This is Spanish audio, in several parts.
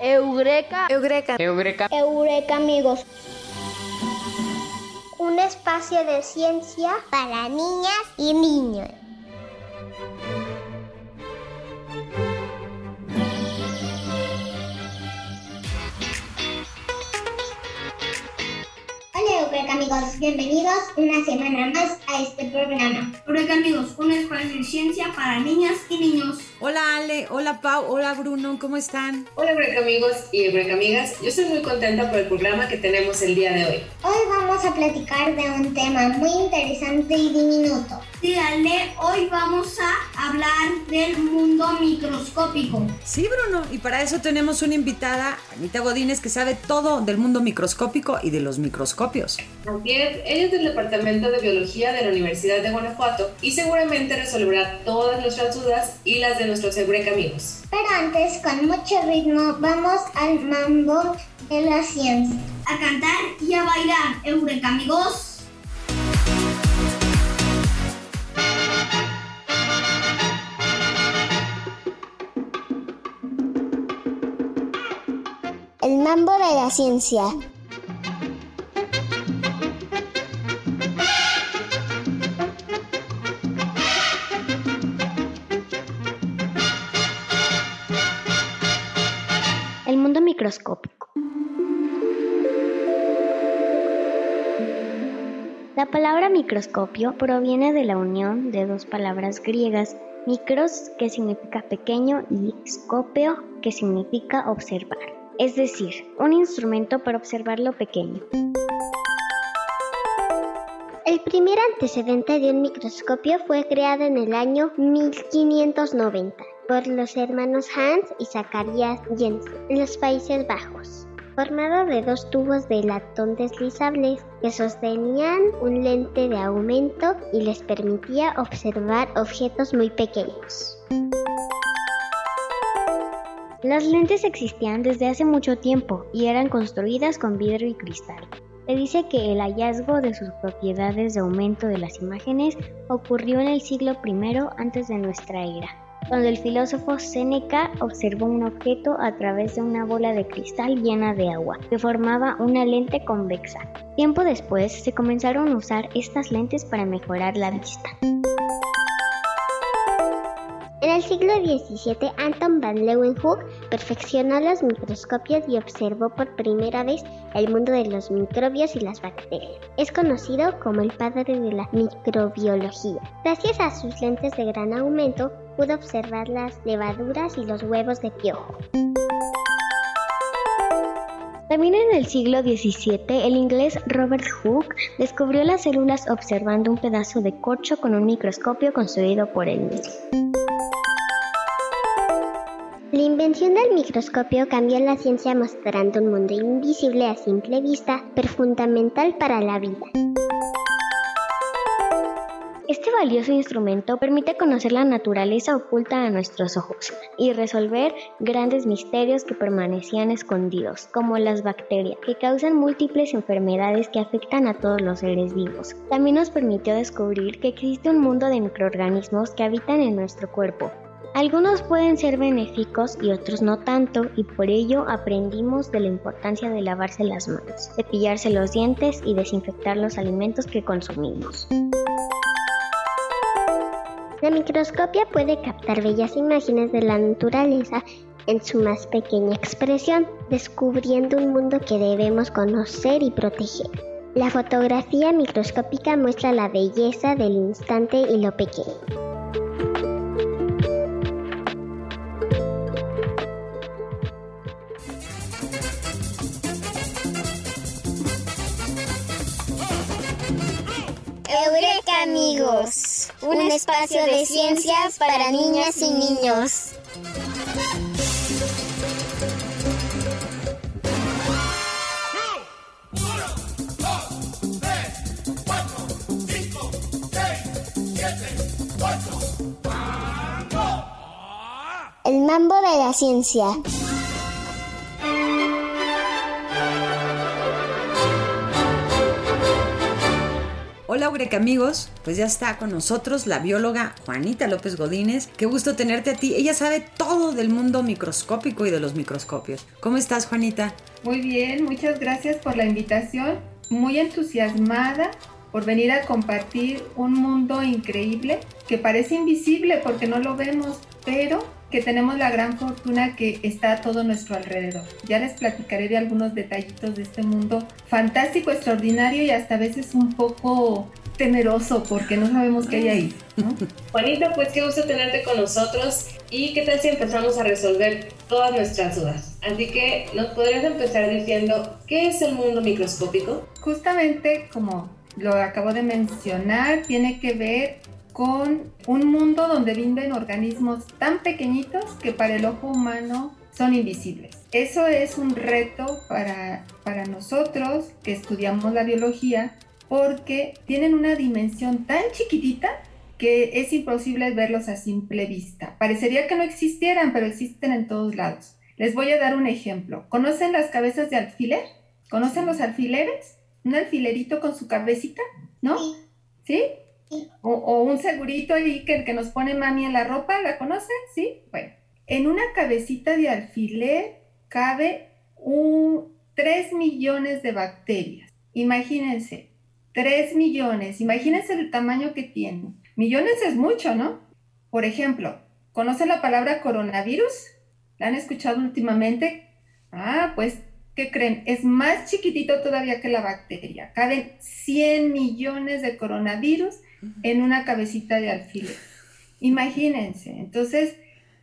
Eureka. Eureka. Eureka. Eureka, amigos. Un espacio de ciencia para niñas y niños. Amigos, bienvenidos una semana más a este programa. Eureka amigos, un espacio de ciencia para niñas y niños. Hola Ale, hola Pau, hola Bruno, ¿cómo están? Hola Eureka amigos y Eureka amigas, yo estoy muy contenta por el programa que tenemos el día de hoy. Hoy vamos a platicar de un tema muy interesante y diminuto. Sí, Ale, hoy vamos a hablar del mundo microscópico. Sí, Bruno, y para eso tenemos una invitada, Anita Godínez, que sabe todo del mundo microscópico y de los microscopios. Así es, ella es del Departamento de Biología de la Universidad de Guanajuato y seguramente resolverá todas nuestras dudas y las de nuestros Eureka amigos. Pero antes, con mucho ritmo, vamos al mambo de la ciencia. A cantar y a bailar, Eureka amigos. De la ciencia. El mundo microscópico. La palabra microscopio proviene de la unión de dos palabras griegas, micros, que significa pequeño, y scopeo, que significa observar, es decir, un instrumento para observar lo pequeño. El primer antecedente de un microscopio fue creado en el año 1590 por los hermanos Hans y Zacharias Jensen en los Países Bajos, formado de dos tubos de latón deslizables que sostenían un lente de aumento y les permitía observar objetos muy pequeños. Las lentes existían desde hace mucho tiempo y eran construidas con vidrio y cristal. Se dice que el hallazgo de sus propiedades de aumento de las imágenes ocurrió en el siglo I antes de nuestra era, cuando el filósofo Séneca observó un objeto a través de una bola de cristal llena de agua, que formaba una lente convexa. Tiempo después se comenzaron a usar estas lentes para mejorar la vista. El siglo XVII, Anton van Leeuwenhoek perfeccionó los microscopios y observó por primera vez el mundo de los microbios y las bacterias. Es conocido como el padre de la microbiología. Gracias a sus lentes de gran aumento, pudo observar las levaduras y los huevos de piojo. También en el siglo XVII, el inglés Robert Hooke descubrió las células observando un pedazo de corcho con un microscopio construido por él mismo. La invención del microscopio cambió la ciencia mostrando un mundo invisible a simple vista, pero fundamental para la vida. Este valioso instrumento permite conocer la naturaleza oculta a nuestros ojos y resolver grandes misterios que permanecían escondidos, como las bacterias, que causan múltiples enfermedades que afectan a todos los seres vivos. También nos permitió descubrir que existe un mundo de microorganismos que habitan en nuestro cuerpo, algunos pueden ser benéficos y otros no tanto, y por ello aprendimos de la importancia de lavarse las manos, cepillarse los dientes y desinfectar los alimentos que consumimos. La microscopia puede captar bellas imágenes de la naturaleza en su más pequeña expresión, descubriendo un mundo que debemos conocer y proteger. La fotografía microscópica muestra la belleza del instante y lo pequeño. Eureka amigos, un espacio de ciencias para niñas y niños. El mambo de la ciencia. Hola Eureka amigos, pues ya está con nosotros la bióloga Juanita López Godínez. Qué gusto tenerte a ti. Ella sabe todo del mundo microscópico y de los microscopios. ¿Cómo estás Juanita? Muy bien, muchas gracias por la invitación. Muy entusiasmada por venir a compartir un mundo increíble que parece invisible porque no lo vemos, pero que tenemos la gran fortuna que está a todo nuestro alrededor. Ya les platicaré de algunos detallitos de este mundo fantástico, extraordinario y hasta a veces un poco temeroso porque no sabemos qué hay ahí. Juanita, pues qué gusto tenerte con nosotros y qué tal si empezamos a resolver todas nuestras dudas. Así que nos podrías empezar diciendo, ¿qué es el mundo microscópico? Justamente como lo acabo de mencionar, tiene que ver con un mundo donde viven organismos tan pequeñitos que para el ojo humano son invisibles. Eso es un reto para, para nosotros que estudiamos la biología porque tienen una dimensión tan chiquitita que es imposible verlos a simple vista. Parecería que no existieran, pero existen en todos lados. Les voy a dar un ejemplo. ¿Conocen las cabezas de alfiler? ¿Conocen los alfileres? Un alfilerito con su cabecita, ¿no? ¿Sí? O, un segurito ahí que, que nos pone mami en la ropa, ¿la conocen? ¿Sí? Bueno, en una cabecita de alfiler cabe un 3 millones de bacterias. Imagínense, 3 millones. Imagínense el tamaño que tiene. Millones es mucho, ¿no? Por ejemplo, ¿conocen la palabra coronavirus? ¿La han escuchado últimamente? Ah, pues, ¿qué creen? Es más chiquitito todavía que la bacteria. Caben 100 millones de coronavirus en una cabecita de alfiler. Imagínense, entonces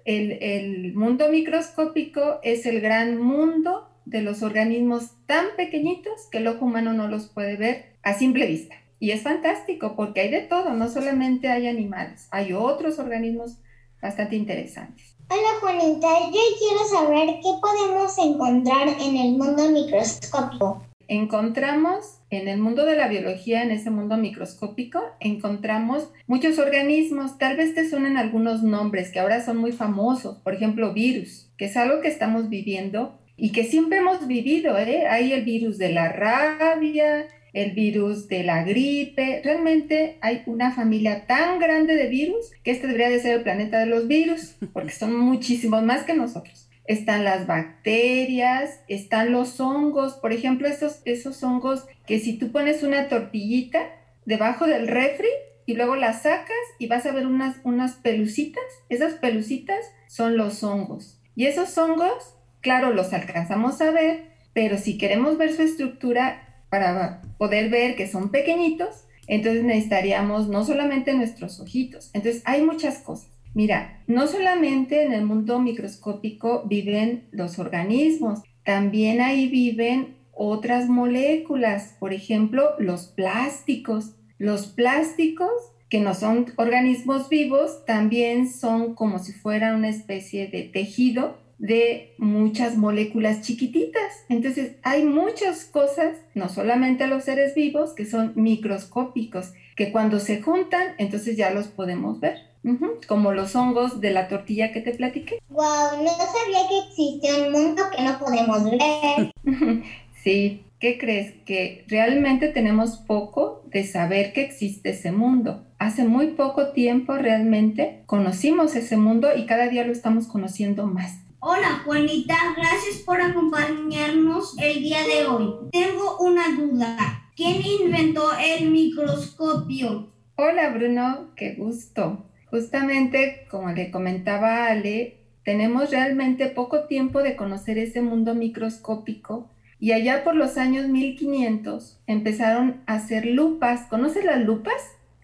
el, mundo microscópico es el gran mundo de los organismos tan pequeñitos que el ojo humano no los puede ver a simple vista. Y es fantástico porque hay de todo, no solamente hay animales, hay otros organismos bastante interesantes. Hola Juanita, yo quiero saber qué podemos encontrar en el mundo microscópico encontramos en el mundo de la biología, en ese mundo microscópico, encontramos muchos organismos, tal vez te suenen algunos nombres que ahora son muy famosos, por ejemplo, virus, que es algo que estamos viviendo y que siempre hemos vivido, ¿eh? Hay el virus de la rabia, el virus de la gripe, realmente hay una familia tan grande de virus que este debería de ser el planeta de los virus, porque son muchísimos más que nosotros están las bacterias, están los hongos, por ejemplo, esos, esos hongos que si tú pones una tortillita debajo del refri y luego la sacas y vas a ver unas, unas pelucitas, esas pelucitas son los hongos. Y esos hongos, claro, los alcanzamos a ver, pero si queremos ver su estructura para poder ver que son pequeñitos, entonces necesitaríamos no solamente nuestros ojitos. Entonces hay muchas cosas. Mira, no solamente en el mundo microscópico viven los organismos, también ahí viven otras moléculas, por ejemplo, los plásticos. Los plásticos, que no son organismos vivos, también son como si fueran una especie de tejido de muchas moléculas chiquititas. Entonces, hay muchas cosas, no solamente los seres vivos, que son microscópicos, que cuando se juntan, entonces ya los podemos ver como los hongos de la tortilla que te platiqué. Wow, no sabía que existía un mundo que no podemos ver. sí, ¿qué crees? Que realmente tenemos poco de saber que existe ese mundo. Hace muy poco tiempo realmente conocimos ese mundo y cada día lo estamos conociendo más. Hola Juanita, gracias por acompañarnos el día de hoy. Tengo una duda. ¿Quién inventó el microscopio? Hola Bruno, qué gusto. Justamente, como le comentaba Ale, tenemos realmente poco tiempo de conocer ese mundo microscópico y allá por los años 1500 empezaron a hacer lupas. ¿Conoces las lupas?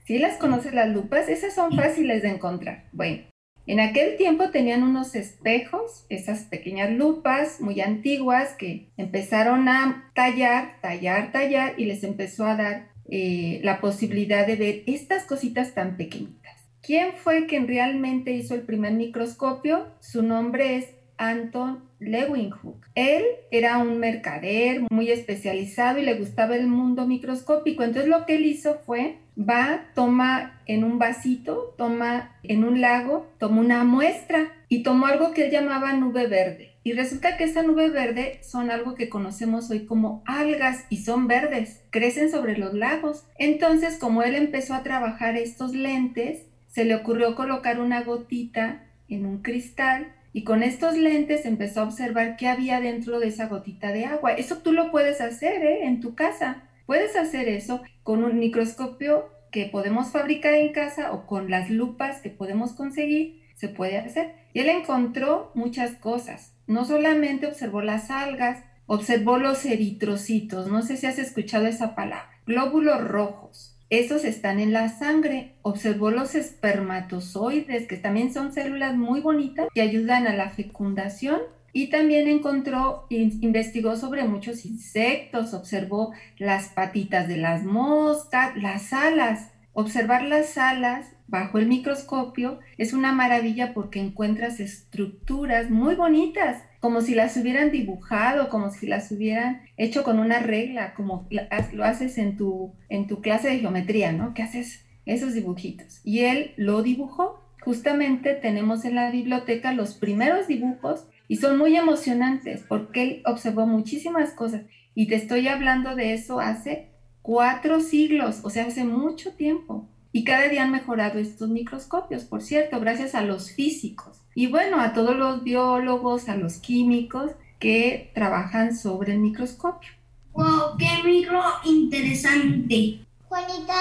¿Sí las conoces las lupas? Esas son fáciles de encontrar. Bueno, en aquel tiempo tenían unos espejos, esas pequeñas lupas muy antiguas que empezaron a tallar, tallar, tallar y les empezó a dar eh, la posibilidad de ver estas cositas tan pequeñitas. ¿Quién fue quien realmente hizo el primer microscopio? Su nombre es Anton Leeuwenhoek. Él era un mercader muy especializado y le gustaba el mundo microscópico. Entonces lo que él hizo fue, va, toma en un vasito, toma en un lago, toma una muestra y tomó algo que él llamaba nube verde. Y resulta que esa nube verde son algo que conocemos hoy como algas y son verdes, crecen sobre los lagos. Entonces, como él empezó a trabajar estos lentes, se le ocurrió colocar una gotita en un cristal y con estos lentes empezó a observar qué había dentro de esa gotita de agua. Eso tú lo puedes hacer ¿eh? en tu casa. Puedes hacer eso con un microscopio que podemos fabricar en casa o con las lupas que podemos conseguir, se puede hacer. Y él encontró muchas cosas. No solamente observó las algas, observó los eritrocitos. No sé si has escuchado esa palabra. Glóbulos rojos esos están en la sangre. Observó los espermatozoides, que también son células muy bonitas que ayudan a la fecundación. Y también encontró, investigó sobre muchos insectos, observó las patitas de las moscas, las alas. Observar las alas bajo el microscopio es una maravilla porque encuentras estructuras muy bonitas como si las hubieran dibujado, como si las hubieran hecho con una regla, como lo haces en tu, en tu clase de geometría, ¿no? Que haces esos dibujitos. Y él lo dibujó. Justamente tenemos en la biblioteca los primeros dibujos y son muy emocionantes porque él observó muchísimas cosas. Y te estoy hablando de eso hace cuatro siglos, o sea, hace mucho tiempo. Y cada día han mejorado estos microscopios, por cierto, gracias a los físicos y bueno, a todos los biólogos, a los químicos que trabajan sobre el microscopio. ¡Wow! ¡Qué micro interesante! Juanita,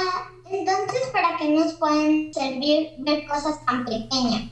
entonces, ¿para qué nos pueden servir ver cosas tan pequeñas?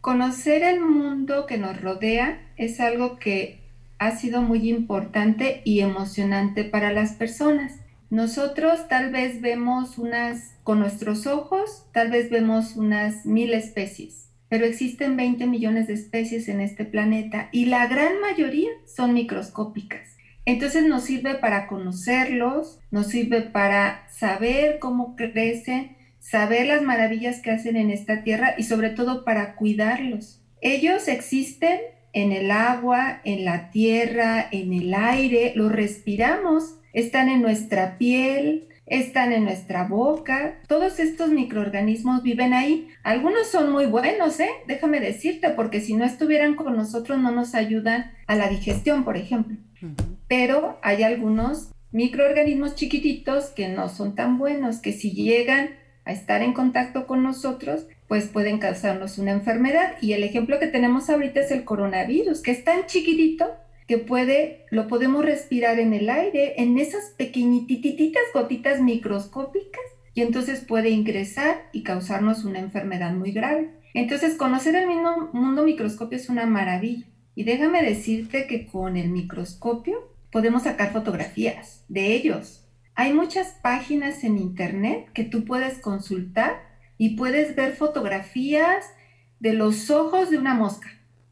Conocer el mundo que nos rodea es algo que ha sido muy importante y emocionante para las personas. Nosotros tal vez vemos unas, con nuestros ojos, tal vez vemos unas mil especies pero existen 20 millones de especies en este planeta y la gran mayoría son microscópicas. Entonces nos sirve para conocerlos, nos sirve para saber cómo crecen, saber las maravillas que hacen en esta tierra y sobre todo para cuidarlos. Ellos existen en el agua, en la tierra, en el aire, los respiramos, están en nuestra piel, están en nuestra boca. Todos estos microorganismos viven ahí. Algunos son muy buenos, ¿eh? Déjame decirte, porque si no estuvieran con nosotros no nos ayudan a la digestión, por ejemplo. Pero hay algunos microorganismos chiquititos que no son tan buenos, que si llegan a estar en contacto con nosotros, pues pueden causarnos una enfermedad. Y el ejemplo que tenemos ahorita es el coronavirus, que es tan chiquitito puede, lo podemos respirar en el aire, en esas pequeñititas gotitas microscópicas, y entonces puede ingresar y causarnos una enfermedad muy grave. Entonces, conocer el mismo mundo microscopio es una maravilla. Y déjame decirte que con el microscopio podemos sacar fotografías de ellos. Hay muchas páginas en internet que tú puedes consultar y puedes ver fotografías de los ojos de una mosca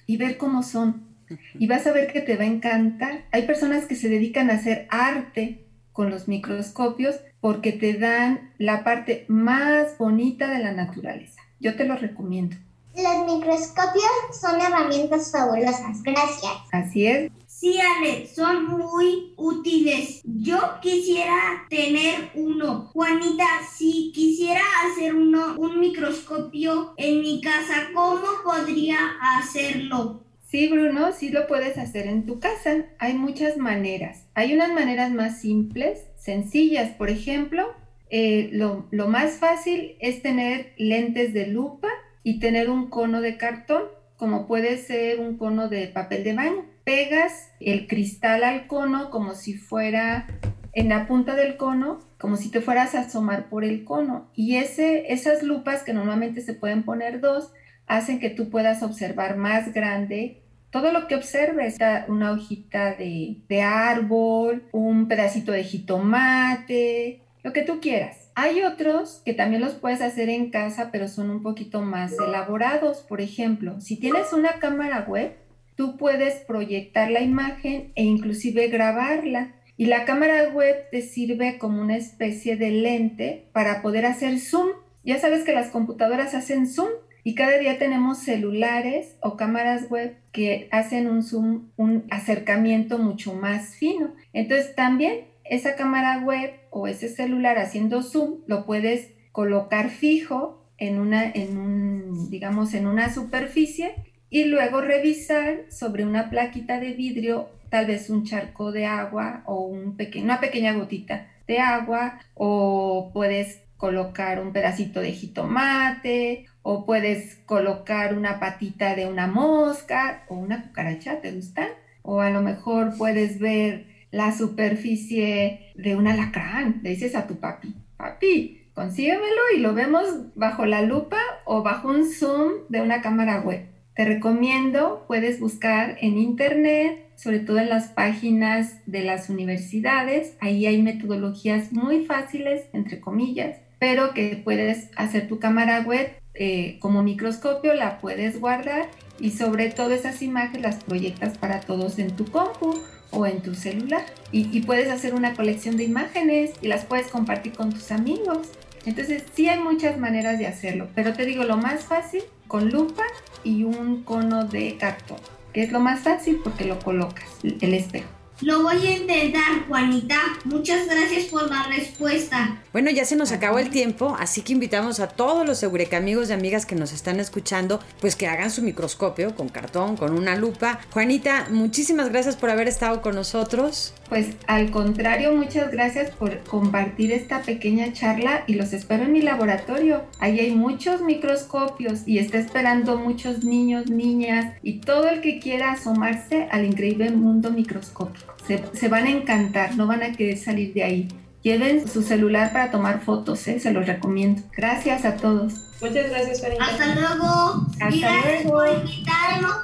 y ver cómo son y vas a ver que te va a encantar. Hay personas que se dedican a hacer arte con los microscopios porque te dan la parte más bonita de la naturaleza. Yo te lo recomiendo. Los microscopios son herramientas fabulosas. Gracias. Así es. Sí, Ale, son muy útiles. Yo quisiera tener uno. Juanita, si quisiera hacer uno, un microscopio en mi casa, ¿cómo podría hacerlo? Sí, Bruno, sí lo puedes hacer en tu casa. Hay muchas maneras. Hay unas maneras más simples, sencillas. Por ejemplo, eh, lo, más fácil es tener lentes de lupa y tener un cono de cartón, como puede ser un cono de papel de baño. Pegas el cristal al cono como si fuera en la punta del cono, como si te fueras a asomar por el cono. Y esas lupas, que normalmente se pueden poner dos, hacen que tú puedas observar más grande todo lo que observes, una hojita de, de, árbol, un pedacito de jitomate, lo que tú quieras. Hay otros que también los puedes hacer en casa, pero son un poquito más elaborados. Por ejemplo, si tienes una cámara web, tú puedes proyectar la imagen e inclusive grabarla. Y la cámara web te sirve como una especie de lente para poder hacer zoom. Ya sabes que las computadoras hacen zoom y cada día tenemos celulares o cámaras web que hacen un zoom, un acercamiento mucho más fino. Entonces también esa cámara web o ese celular haciendo zoom lo puedes colocar fijo en una, en un, digamos, en una superficie y luego revisar sobre una plaquita de vidrio tal vez un charco de agua o un una pequeña gotita de agua o puedes colocar un pedacito de jitomate o puedes colocar una patita de una mosca o una cucaracha, ¿te gustan? O a lo mejor puedes ver la superficie de un alacrán, le dices a tu papi, papi, consíguemelo y lo vemos bajo la lupa o bajo un zoom de una cámara web. Te recomiendo, puedes buscar en internet, sobre todo en las páginas de las universidades, ahí hay metodologías muy fáciles, entre comillas, pero que puedes hacer tu cámara web eh, como microscopio, la puedes guardar y sobre todo esas imágenes las proyectas para todos en tu compu o en tu celular. Y, y, puedes hacer una colección de imágenes y las puedes compartir con tus amigos. Entonces sí hay muchas maneras de hacerlo, pero te digo lo más fácil con lupa y un cono de cartón, que es lo más fácil porque lo colocas, el espejo. Lo voy a intentar, Juanita. Muchas gracias por la respuesta. Bueno, ya se nos acabó el tiempo, así que invitamos a todos los Eureka amigos y amigas que nos están escuchando, pues que hagan su microscopio con cartón, con una lupa. Juanita, muchísimas gracias por haber estado con nosotros. Pues al contrario, muchas gracias por compartir esta pequeña charla y los espero en mi laboratorio. Ahí hay muchos microscopios y está esperando muchos niños, niñas y todo el que quiera asomarse al increíble mundo microscópico. Se, van a encantar, no van a querer salir de ahí. Lleven su celular para tomar fotos, ¿eh? se los recomiendo. Gracias a todos. Muchas gracias, Farina. Hasta luego. Hasta y gracias luego. por invitarnos.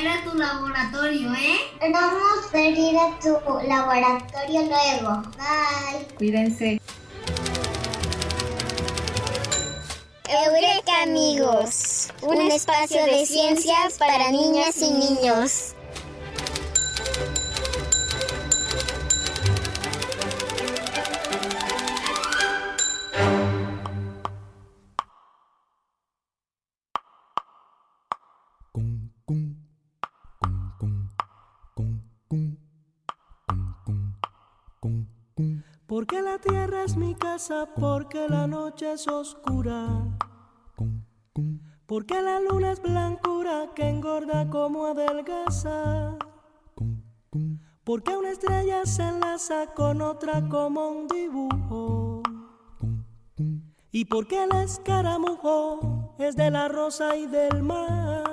Era tu laboratorio, ¿eh? Vamos a ir a tu laboratorio luego. Bye. Cuídense. Eureka amigos, un espacio de ciencias para niñas y niños. Casa, porque la noche es oscura. Porque la luna es blancura que engorda como adelgaza. Porque una estrella se enlaza con otra como un dibujo. Y porque el escaramujo es de la rosa y del mar.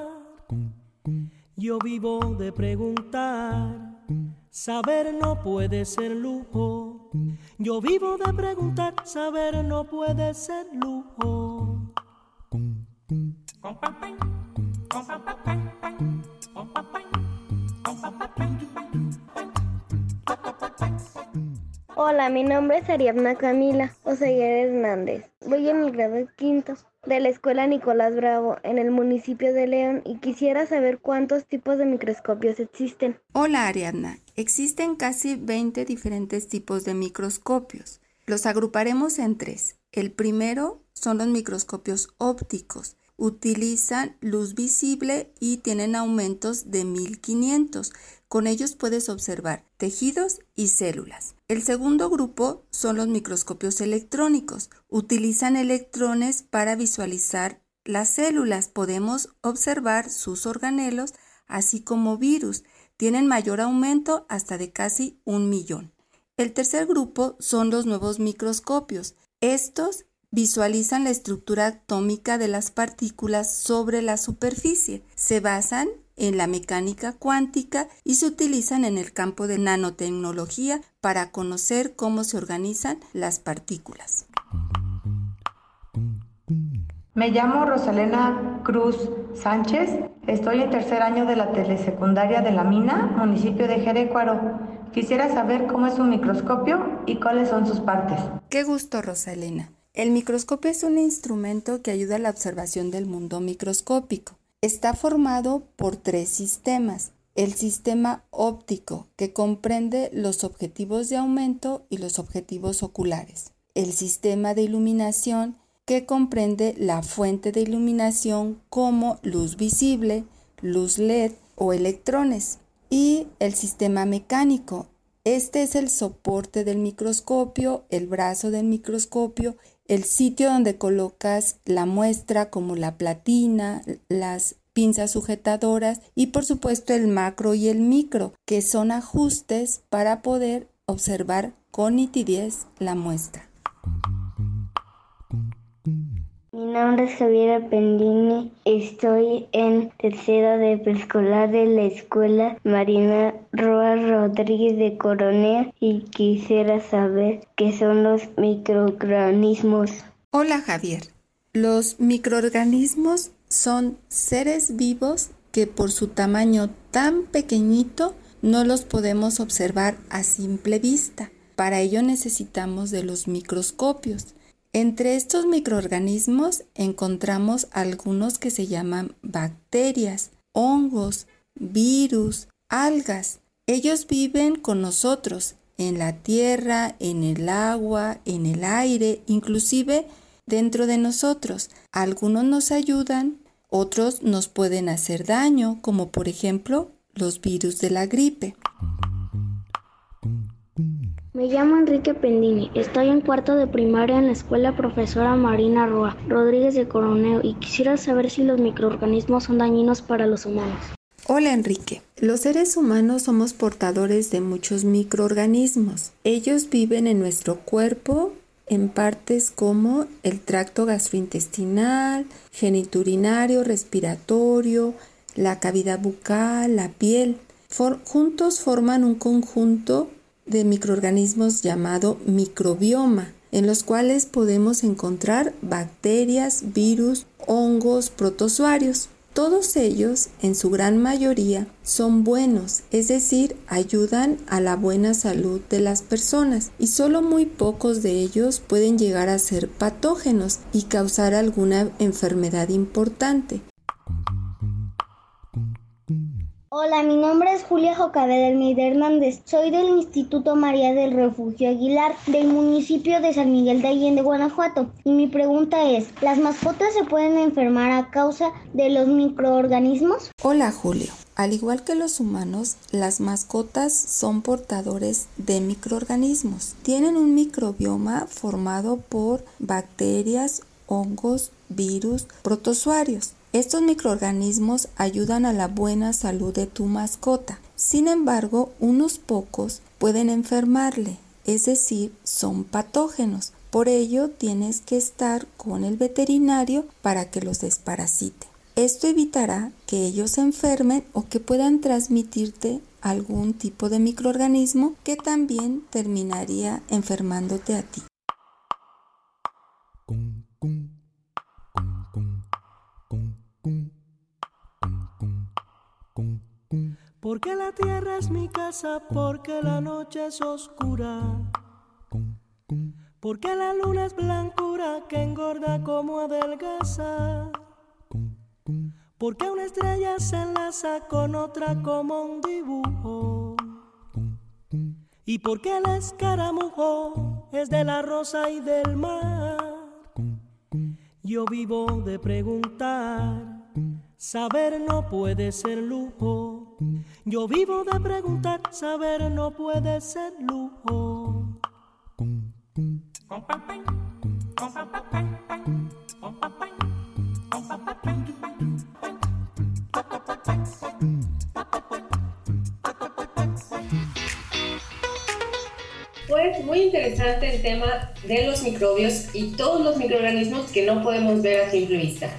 Yo vivo de preguntar. Saber no puede ser lujo. Yo vivo de preguntar. Saber no puede ser lujo. Hola, mi nombre es Ariadna Camila Oseguera Hernández. Voy en el grado quinto de la escuela Nicolás Bravo en el municipio de León y quisiera saber cuántos tipos de microscopios existen. Hola Ariadna, existen casi 20 diferentes tipos de microscopios. Los agruparemos en tres. El primero son los microscopios ópticos. Utilizan luz visible y tienen aumentos de 1500. Con ellos puedes observar tejidos y células. El segundo grupo son los microscopios electrónicos. Utilizan electrones para visualizar las células. Podemos observar sus organelos, así como virus. Tienen mayor aumento hasta de casi un millón. El tercer grupo son los nuevos microscopios. Estos visualizan la estructura atómica de las partículas sobre la superficie. Se basan en la mecánica cuántica y se utilizan en el campo de nanotecnología para conocer cómo se organizan las partículas. Me llamo Rosalena Cruz Sánchez, estoy en tercer año de la telesecundaria de La Mina, municipio de Jerecuaro. Quisiera saber cómo es un microscopio y cuáles son sus partes. Qué gusto, Rosalena. El microscopio es un instrumento que ayuda a la observación del mundo microscópico. Está formado por tres sistemas. El sistema óptico, que comprende los objetivos de aumento y los objetivos oculares. El sistema de iluminación, que comprende la fuente de iluminación como luz visible, luz LED o electrones, y el sistema mecánico. Este es el soporte del microscopio, el brazo del microscopio, el sitio donde colocas la muestra como la platina, las pinzas sujetadoras y por supuesto el macro y el micro, que son ajustes para poder observar con nitidez la muestra. Nombre es Javiera Pendini, estoy en tercero de preescolar de la escuela Marina Roa Rodríguez de Coronel y quisiera saber qué son los microorganismos. Hola Javier, los microorganismos son seres vivos que por su tamaño tan pequeñito no los podemos observar a simple vista. Para ello necesitamos de los microscopios. Entre estos microorganismos encontramos algunos que se llaman bacterias, hongos, virus, algas. Ellos viven con nosotros en la tierra, en el agua, en el aire, inclusive dentro de nosotros. Algunos nos ayudan, otros nos pueden hacer daño, como por ejemplo los virus de la gripe. Me llamo Enrique Pendini, estoy en cuarto de primaria en la escuela profesora Marina Roa Rodríguez de Coronel y quisiera saber si los microorganismos son dañinos para los humanos. Hola Enrique, los seres humanos somos portadores de muchos microorganismos. Ellos viven en nuestro cuerpo en partes como el tracto gastrointestinal, geniturinario, respiratorio, la cavidad bucal, la piel. juntos forman un conjunto de microorganismos llamado microbioma, en los cuales podemos encontrar bacterias, virus, hongos, protozoarios. Todos ellos, en su gran mayoría, son buenos, es decir, ayudan a la buena salud de las personas y solo muy pocos de ellos pueden llegar a ser patógenos y causar alguna enfermedad importante. Hola, mi nombre es Julia Jocabe del Hernández. Soy del Instituto María del Refugio Aguilar del municipio de San Miguel de Allende, Guanajuato. Y mi pregunta es, ¿las mascotas se pueden enfermar a causa de los microorganismos? Hola, Julio. Al igual que los humanos, las mascotas son portadores de microorganismos. Tienen un microbioma formado por bacterias, hongos, virus, protozoarios. Estos microorganismos ayudan a la buena salud de tu mascota. Sin embargo, unos pocos pueden enfermarle, es decir, son patógenos. Por ello, tienes que estar con el veterinario para que los desparasite. Esto evitará que ellos se enfermen o que puedan transmitirte algún tipo de microorganismo que también terminaría enfermándote a ti. Porque la tierra es mi casa, porque la noche es oscura. Porque la luna es blancura que engorda como adelgaza. Porque una estrella se enlaza con otra como un dibujo. Y porque el escaramujo es de la rosa y del mar. Yo vivo de preguntar Saber no puede ser lujo. Yo vivo de preguntar, saber no puede ser lujo. Pues muy interesante el tema de los microbios y todos los microorganismos que no podemos ver a simple vista.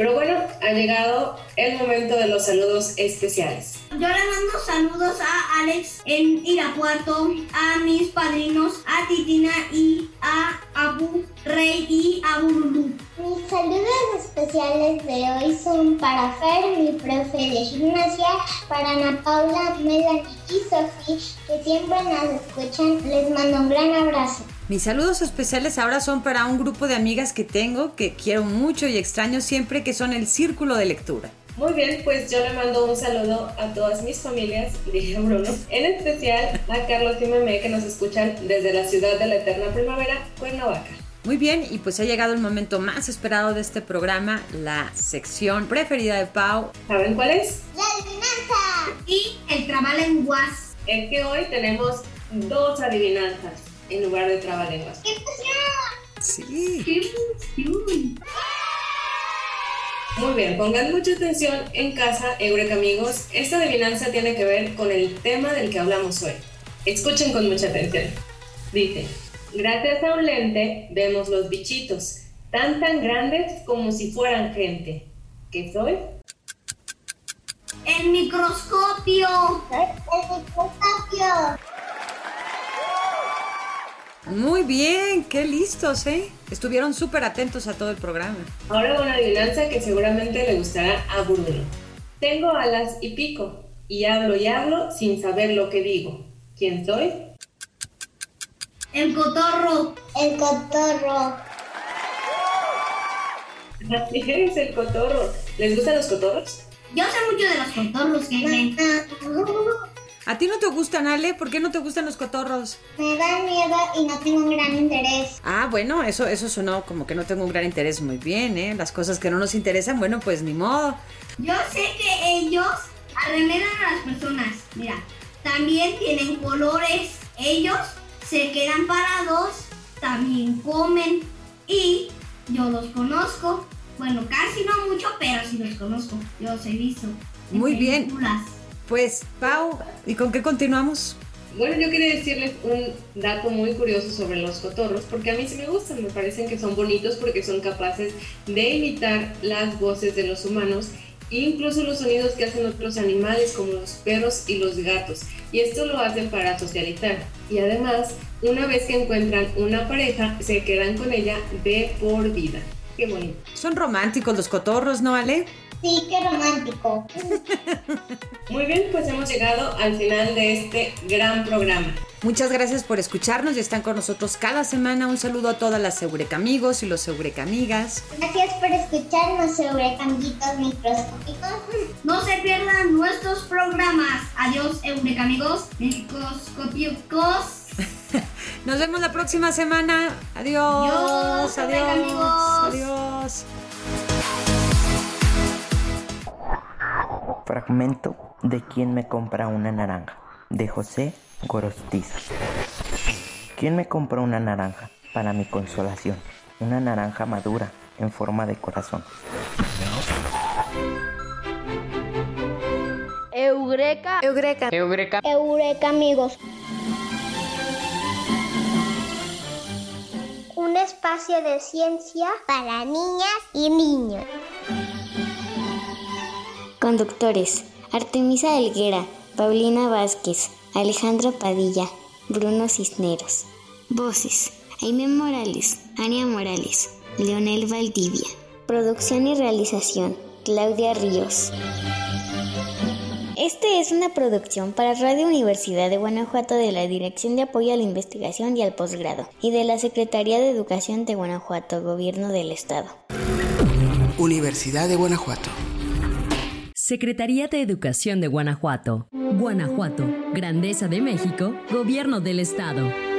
Pero bueno, ha llegado el momento de los saludos especiales. Yo le mando saludos a Alex en Irapuato, a mis padrinos, a Titina y a Abu Rey y a Burulú. Mis saludos especiales de hoy son para Fer, mi profe de gimnasia, para Ana Paula, Melanie y Sofía, que siempre nos escuchan. Les mando un gran abrazo. Mis saludos especiales ahora son para un grupo de amigas que tengo, que quiero mucho y extraño siempre, que son el Círculo de Lectura. Muy bien, pues yo le mando un saludo a todas mis familias, dije Bruno, en especial a Carlos y Meme que nos escuchan desde la ciudad de la eterna primavera, Cuernavaca. Muy bien, y pues ha llegado el momento más esperado de este programa, la sección preferida de Pau. ¿Saben cuál es? La adivinanza y el trabalenguas. Es que hoy tenemos dos adivinanzas en lugar de trabalenguas. ¡Qué emoción! Sí. ¡Qué emoción! Muy bien, pongan mucha atención en casa, Eureka amigos. Esta adivinanza tiene que ver con el tema del que hablamos hoy. Escuchen con mucha atención. Dice, gracias a un lente vemos los bichitos, tan tan grandes como si fueran gente. ¿Qué soy? El microscopio. El microscopio. Muy bien, qué listos, ¿eh? Estuvieron súper atentos a todo el programa. Ahora una adivinanza que seguramente le gustará a Bruno. Tengo alas y pico, y hablo y hablo sin saber lo que digo. ¿Quién soy? El cotorro. El cotorro. Así es, el cotorro. ¿Les gustan los cotorros? Yo sé mucho de los cotorros creen. ¿A ti no te gustan, Ale? ¿Por qué no te gustan los cotorros? Me dan miedo y no tengo un gran interés. Ah, bueno, eso, eso sonó como que no tengo un gran interés. Muy bien, ¿eh? Las cosas que no nos interesan, bueno, pues ni modo. Yo sé que ellos arremedan a las personas. Mira, también tienen colores. Ellos se quedan parados, también comen y yo los conozco. Bueno, casi no mucho, pero sí los conozco. Yo los he visto. en Muy bien. Pues, Pau, ¿y con qué continuamos? Bueno, yo quería decirles un dato muy curioso sobre los cotorros, porque a mí sí me gustan, me parecen que son bonitos porque son capaces de imitar las voces de los humanos incluso los sonidos que hacen otros animales como los perros y los gatos. Y esto lo hacen para socializar. Y además, una vez que encuentran una pareja, se quedan con ella de por vida. Qué bonito. Son románticos los cotorros, ¿no, Ale? Sí, qué romántico. Muy bien, pues hemos llegado al final de este gran programa. Muchas gracias por escucharnos y están con nosotros cada semana. Un saludo a todas las Eureka amigos y los Eureka amigas. Gracias por escucharnos sobre cambitos microscópicos. No se pierdan nuestros programas. Adiós, Eureka amigos. Microscópicos. Nos vemos la próxima semana. Adiós. Adiós, Eureka amigos. Adiós. Fragmento de ¿Quién me compra una naranja? de José Gorostiza. ¿Quién me compra una naranja para mi consolación? Una naranja madura en forma de corazón. Eureka. Eureka. Eureka. Eureka, amigos. Un espacio de ciencia para niñas y niños. Conductores: Artemisa Helguera, Paulina Vázquez, Alejandro Padilla, Bruno Cisneros. Voces: Aime Morales, Ania Morales, Leonel Valdivia. Producción y realización: Claudia Ríos. Este es una producción para Radio Universidad de Guanajuato de la Dirección de Apoyo a la Investigación y al Posgrado y de la Secretaría de Educación de Guanajuato, Gobierno del Estado. Universidad de Guanajuato. Secretaría de Educación de Guanajuato. Guanajuato, Grandeza de México, Gobierno del Estado.